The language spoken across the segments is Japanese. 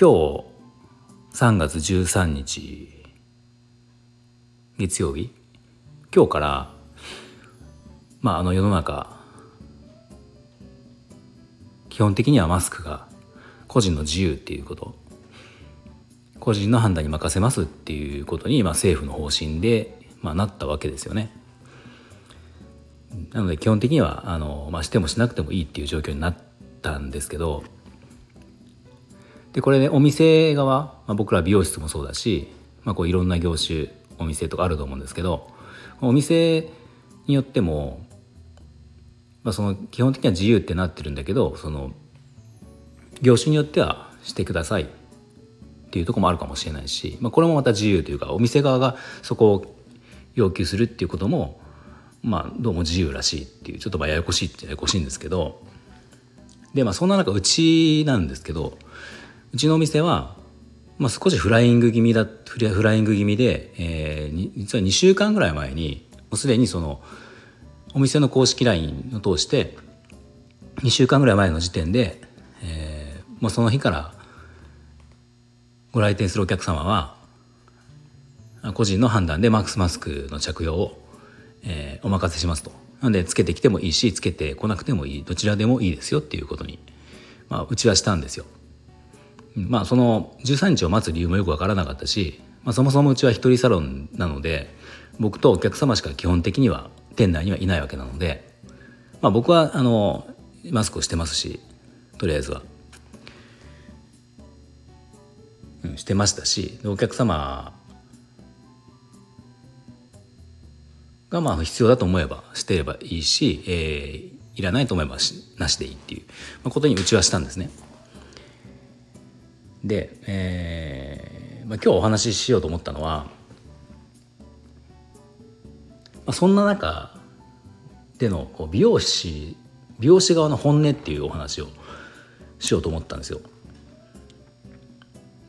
今日3月13日月曜日？今日からまああの世の中基本的にはマスクが個人の自由っていうこと個人の判断に任せますっていうことに、まあ、政府の方針で、まあ、なったわけですよね。なので基本的にはあの、まあ、してもしなくてもいいっていう状況になったんですけどでこれねお店側、まあ、僕ら美容室もそうだし、まあ、こういろんな業種お店とかあると思うんですけどお店によっても、まあ、その基本的には自由ってなってるんだけどその業種によってはしてくださいっていうとこもあるかもしれないし、まあ、これもまた自由というかお店側がそこを要求するっていうこともまあどうも自由らしいっていうちょっとまあややこしいってややこしいんですけどでまあそんな中うちなんですけどうちのお店は、まあ、少しフライング気味だフライング気味で、えー、実は2週間ぐらい前にもうすでにそのお店の公式 LINE を通して2週間ぐらい前の時点で、えー、もうその日からご来店するお客様は個人の判断でマックスマスクの着用を、えー、お任せしますと。なんでつけてきてもいいしつけてこなくてもいいどちらでもいいですよっていうことに、まあ、うちはしたんですよ。まあその13日を待つ理由もよく分からなかったし、まあ、そもそもうちは一人サロンなので僕とお客様しか基本的には店内にはいないわけなので、まあ、僕はあのマスクをしてますしとりあえずは、うん、してましたしお客様がまあ必要だと思えばしてればいいし、えー、いらないと思えばなしでいいっていうことにうちはしたんですね。で、えーまあ、今日お話ししようと思ったのは、まあ、そんな中でのこう美容師美容師側の本音っていうお話をしようと思ったんですよ。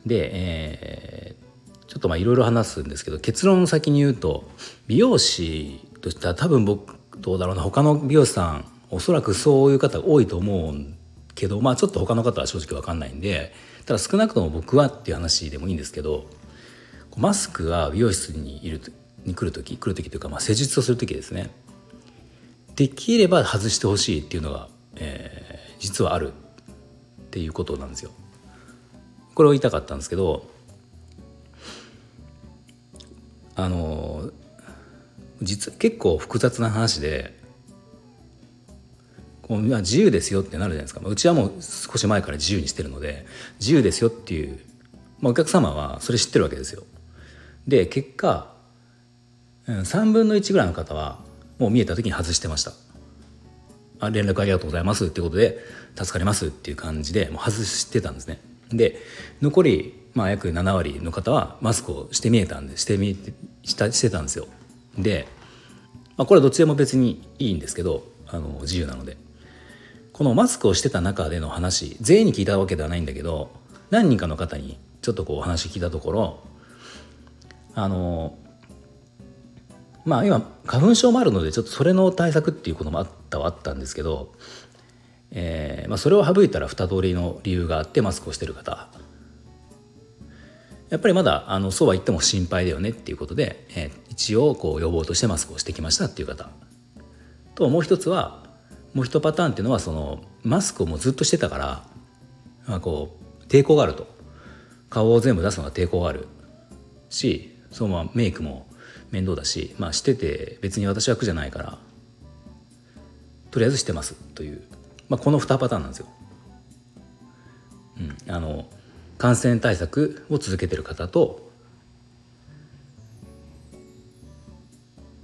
で、えー、ちょっといろいろ話すんですけど結論先に言うと美容師としては多分僕どうだろうな他の美容師さんおそらくそういう方多いと思うんけどまあちょっと他の方は正直分かんないんでただ少なくとも僕はっていう話でもいいんですけどマスクは美容室にいるに来る時来る時というか、まあ、施術をする時ですねできれば外してほしいっていうのが、えー、実はあるっていうことなんですよ。これを言いたかったんですけどあの実結構複雑な話で自由ですよってなるじゃないですか、うちはもう少し前から自由にしてるので自由ですよっていう、まあ、お客様はそれ知ってるわけですよ。で結果3分の1ぐらいの方はもう見えた時に外してました。あ連絡ありがとうございますってことで助かりますっていう感じでもう外してたんですね。で残り、まあ、約7割の方はマスクをして見えたんでしてみしたしてたんですよ。で、まあ、これはどっちでも別にいいんですけどあの自由なので。このマスクをしてた中での話全員に聞いたわけではないんだけど何人かの方にちょっとこう話聞いたところあのまあ今花粉症もあるのでちょっとそれの対策っていうこともあったはあったんですけど、えーまあ、それを省いたら2通りの理由があってマスクをしてる方。やっぱりまだあのそうは言っても心配だよねっていうことで、えー、一応こう予防としてマスクをしてきましたっていう方。ともう一つはもう一パターンっていうのはそのマスクをもうずっとしてたから、まあ、こう抵抗があると顔を全部出すのが抵抗があるしそのままメイクも面倒だし、まあ、してて別に私は苦じゃないからとりあえずしてますという、まあ、この2パターンなんですよ。うん、あの感染対策を続けてる方と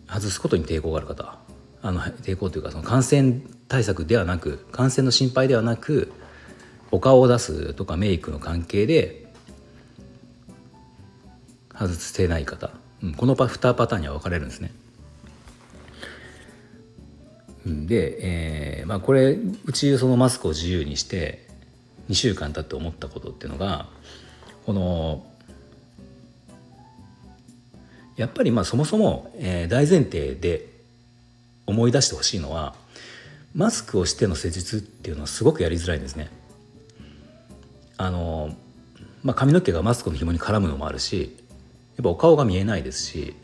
外すことに抵抗がある方あの抵抗というかその感染対策ではなく感染の心配ではなく、お顔を出すとかメイクの関係で外せない方、うん、この2パターンには分かれるんですね。で、えーまあ、これうちそのマスクを自由にして2週間経って思ったことっていうのがこのやっぱりまあそもそも、えー、大前提で思い出してほしいのはマスクをしての施術っていうのはすごくやりづらいんですね。あのまあ、髪の毛がマスクの紐に絡むのもあるしやっぱお顔が見えないですし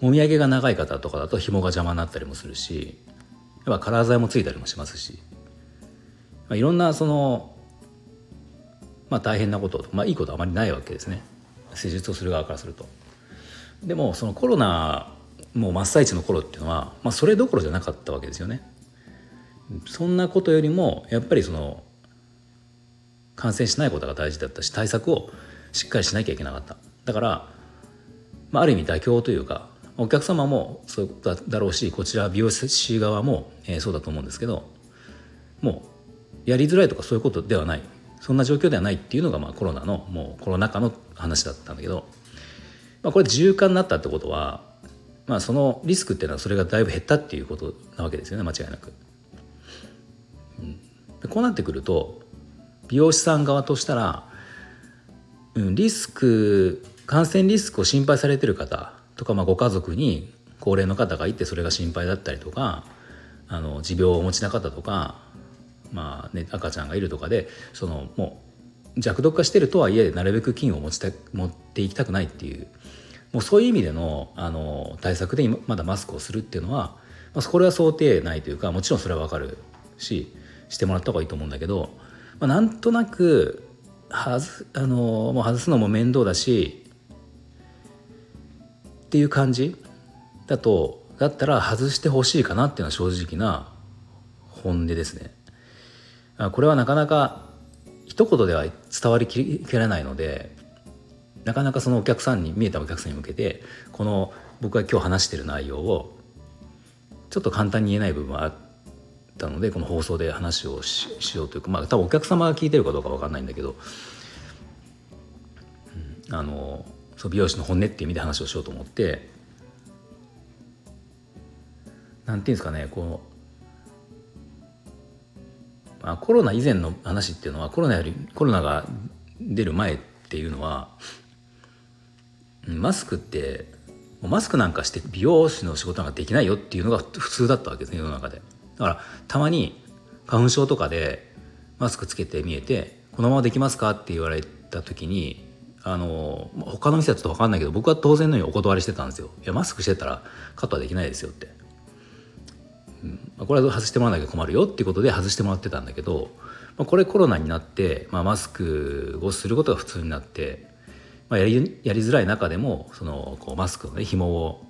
もみあげが長い方とかだと紐が邪魔になったりもするしやっぱカラー剤もついたりもしますし、まあ、いろんなその、まあ、大変なことまあ、いいことあまりないわけですね施術をする側からすると。でもそのコロナもう真っ最中の頃っていうのは、まあ、それどころじゃなかったわけですよね。そんなことよりもやっぱりその感染しないことが大事だったし対策をしっかりしなきゃいけなかっただから、まあ、ある意味妥協というかお客様もそうだろうしこちら美容師側も、えー、そうだと思うんですけどもうやりづらいとかそういうことではないそんな状況ではないっていうのが、まあ、コロナのもうコロナ禍の話だったんだけど、まあ、これ自由化になったってことは、まあ、そのリスクっていうのはそれがだいぶ減ったっていうことなわけですよね間違いなく。うん、こうなってくると美容師さん側としたら、うん、リスク感染リスクを心配されてる方とか、まあ、ご家族に高齢の方がいてそれが心配だったりとかあの持病をお持ちな方とか、まあね、赤ちゃんがいるとかでそのもう弱毒化してるとはいえなるべく菌を持ちた持っていきたくないっていうもうそういう意味でのあの対策でまだマスクをするっていうのは、まあ、これは想定内というかもちろんそれは分かるししてもらった方がいいと思うんだけど、まあ、なんとなくはずあのもう外すのも面倒だしっていう感じだとだったら外してほしいかなっていうのは正直な本音ですね。これはなかなか一言では伝わりきれないのでなかなかそのお客さんに見えたお客さんに向けてこの僕が今日話してる内容をちょっと簡単に言えない部分はあったのでこの放送で話をしようというかまあ多分お客様が聞いてるかどうか分かんないんだけど、うん、あのそう美容師の本音っていう意味で話をしようと思ってなんていうんですかねこう、まあ、コロナ以前の話っていうのはコロナよりコロナが出る前っていうのはマスクってマスクなんかして美容師の仕事なんかできないよっていうのが普通だったわけですね世の中でだからたまに花粉症とかでマスクつけて見えて「このままできますか?」って言われた時にあの他の店はちょっと分かんないけど僕は当然のようにお断りしてたんですよ「いやマスクしてたらカットはできないですよ」って、うん、これは外してもらわなきゃ困るよっていうことで外してもらってたんだけど、まあ、これコロナになって、まあ、マスクをすることが普通になって、まあ、やりやりづらい中でもそのこうマスクのね紐を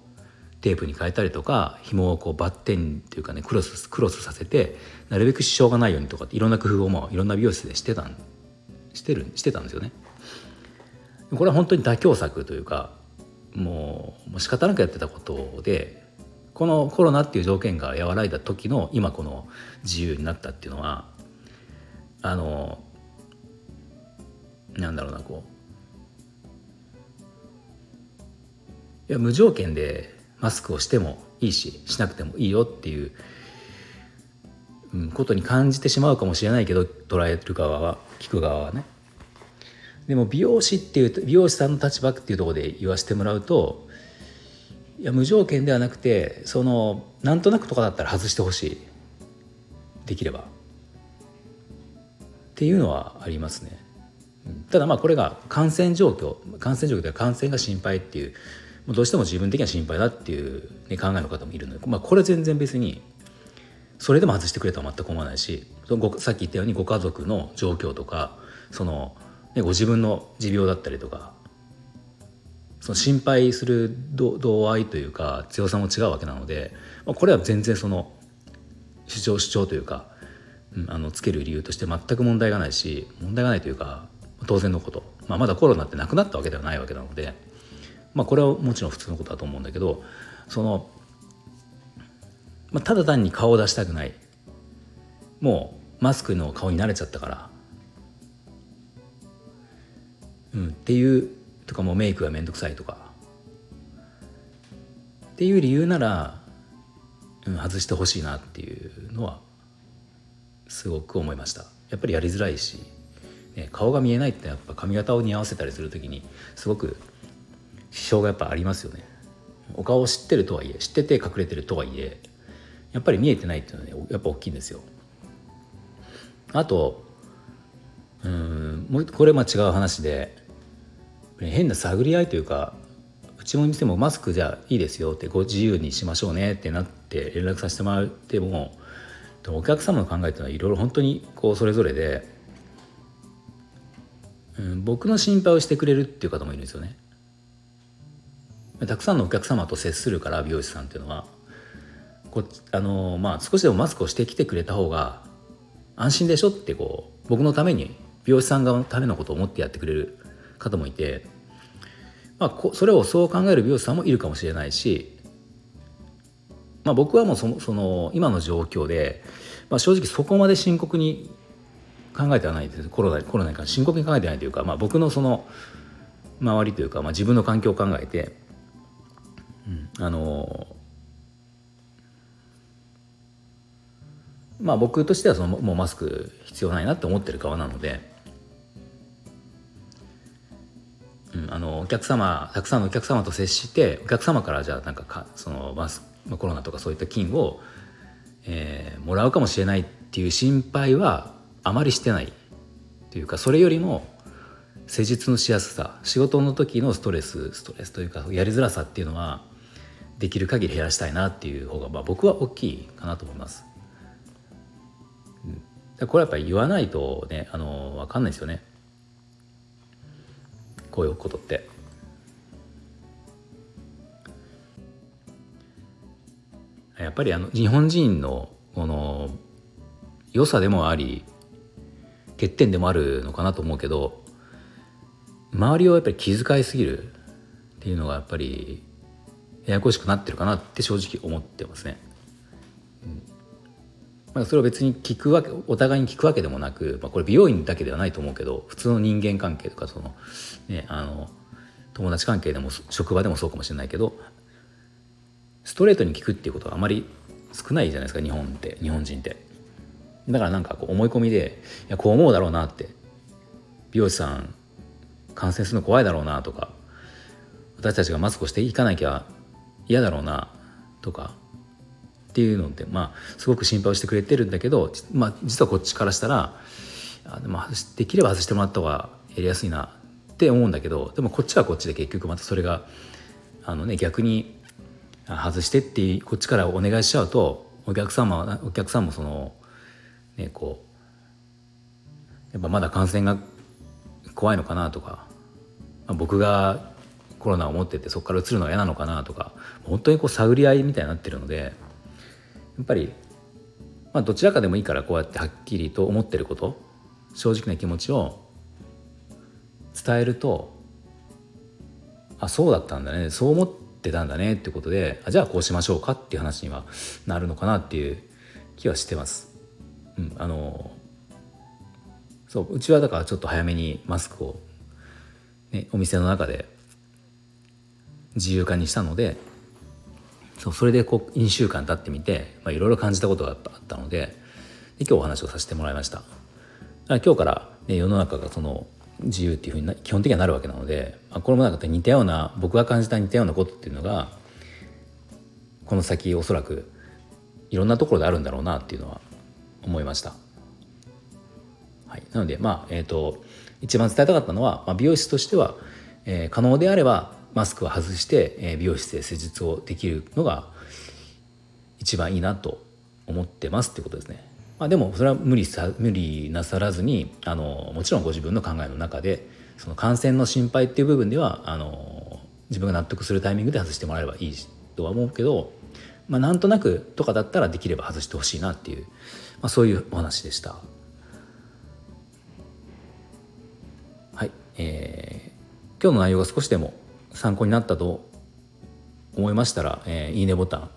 テープに変えたりとか紐をこうバッテンっていうかねクロスクロスさせてなるべく支障がないようにとかいろんな工夫をもいろんな美容室でしてたんしてるしてたんですよね。これは本当に妥協策というかもうもう仕方なくやってたことでこのコロナっていう条件が和らいだ時の今この自由になったっていうのはあのなんだろうなこういや無条件でマスクをしてもいいししなくてもいいよっていうことに感じてしまうかもしれないけど捉える側は聞く側はね。でも美容師っていう美容師さんの立場っていうところで言わせてもらうといや無条件ではなくてそのなんとなくとかだったら外してほしい。できれば。っていうのはありますね。ただまあこれが感染状況感染状況では感染が心配っていうどうしても自分的には心配だっていう、ね、考えの方もいるので、まあ、これ全然別にそれでも外してくれとは全く思わないしさっき言ったようにご家族の状況とかそのね、ご自分の持病だったりとかその心配する度合いというか強さも違うわけなので、まあ、これは全然その主張主張というか、うん、あのつける理由として全く問題がないし問題がないというか当然のこと、まあ、まだコロナってなくなったわけではないわけなので、まあ、これはもちろん普通のことだと思うんだけどその、まあ、ただ単に顔を出したくない。もうマスクの顔に慣れちゃったから、うん、っていうとかもうメイクが面倒くさいとか。っていう理由なら、うん、外してほしいなっていうのはすごく思いました。やっぱりやりづらいし、ね、顔が見えないってやっぱ髪型を似合わせたりする時にすごく支障がやっぱありますよねお顔を知ってるとはいえ知ってて隠れてるとはいえやっぱり見えてないっていうのはねやっぱ大きいんですよあとうんもうこれま違う話で変な探り合いというかうちの店もマスクじゃいいですよってご自由にしましょうねってなって連絡させてもらってもお客様の考えっていうのはいろいろ本当にこうそれぞれで、うん、僕の心配をしてくれるっていう方もいるんですよね。たくさんのお客様と接するから美容師さんっていうのは。こあのまあ少しでもマスクをしてきてくれた方が安心でしょってこう僕のために美容師さん側のためのことを思ってやってくれる方もいて、まあ、それをそう考える美容師さんもいるかもしれないし、まあ、僕はもうそその今の状況で、まあ、正直そこまで深刻に考えてはないです。コロナコロナに関して深刻に考えてないというか、まあ、僕のその周りというか、まあ、自分の環境を考えて、あのまあ僕としてはそのもうマスク必要ないなって思ってる側なので、うん、あのお客様たくさんのお客様と接してお客様からじゃあなんかかそのマスコロナとかそういった菌を、えー、もらうかもしれないっていう心配はあまりしてないというかそれよりも施術のしやすさ仕事の時のストレスストレスというかやりづらさっていうのはできる限り減らしたいなっていう方が、まあ、僕は大きいかなと思います。これはやっぱり言わないとねあの分かんないですよねこういうことって。やっぱりあの日本人のこの良さでもあり欠点でもあるのかなと思うけど周りをやっぱり気遣いすぎるっていうのがやっぱりややこしくなってるかなって正直思ってますね。うんまあ、それは別に聞くわけお互いに聞くわけでもなく、まあ、これ美容院だけではないと思うけど普通の人間関係とかその、ね、あの友達関係でも職場でもそうかもしれないけどストレートに聞くっていうことはあまり少ないじゃないですか日本って日本人って。だからなんかこう思い込みでいやこう思うだろうなって美容師さん感染するの怖いだろうなとか私たちがマスクをしていかなきゃ嫌だろうなとかっていうのってまあすごく心配をしてくれてるんだけど、まあ、実はこっちからしたらあでもできれば外してもらった方がやりやすいなって思うんだけどでもこっちはこっちで結局またそれがあの、ね、逆に外してってこっちからお願いしちゃうとお客様お客さんもそのねこうやっぱまだ感染が怖いのかなとか、まあ、僕がコロナを持っててそこから移るのは嫌なのかなとか本当にこう探り合いみたいになってるので。やっぱり、まあ、どちらかでもいいからこうやってはっきりと思ってること正直な気持ちを伝えるとあそうだったんだねそう思ってたんだねってことであじゃあこうしましょうかっていう話にはなるのかなっていう気はしてます。うん、あのそううちはだからちょっと早めにマスクを、ね、お店の中で自由化にしたのでそうそれでこう2週間経ってみていろいろ感じたことがあったのでで今日お話をさせてもらいました今日から、ね、世の中がその自由っていうふうに基本的にはなるわけなので、まあ、これもなんか似たような僕が感じた似たようなことっていうのがこの先おそらくいろんなところであるんだろうなっていうのは思いました。はい、なのでまあえっ、ー、と一番伝えたかったのは、まあ、美容師としては、えー、可能であればマスクを外して、え美容室で施術をできるのが一番いいなと思ってますってことですね。まあ、でもそれは無理さ無理なさらずにあのもちろんご自分の考えの中でその感染の心配っていう部分ではあの自分が納得するタイミングで外してもらえればいいとは思うけど、まあ、なんとなくとかだったらできれば外してほしいなっていう、まあ、そういうお話でした。はい、えー、今日の内容が少しでも参考になったと思いましたら、えー、いいねボタン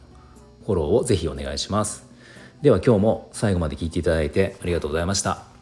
フォローをぜひお願いしますでは今日も最後まで聞いていただいてありがとうございました。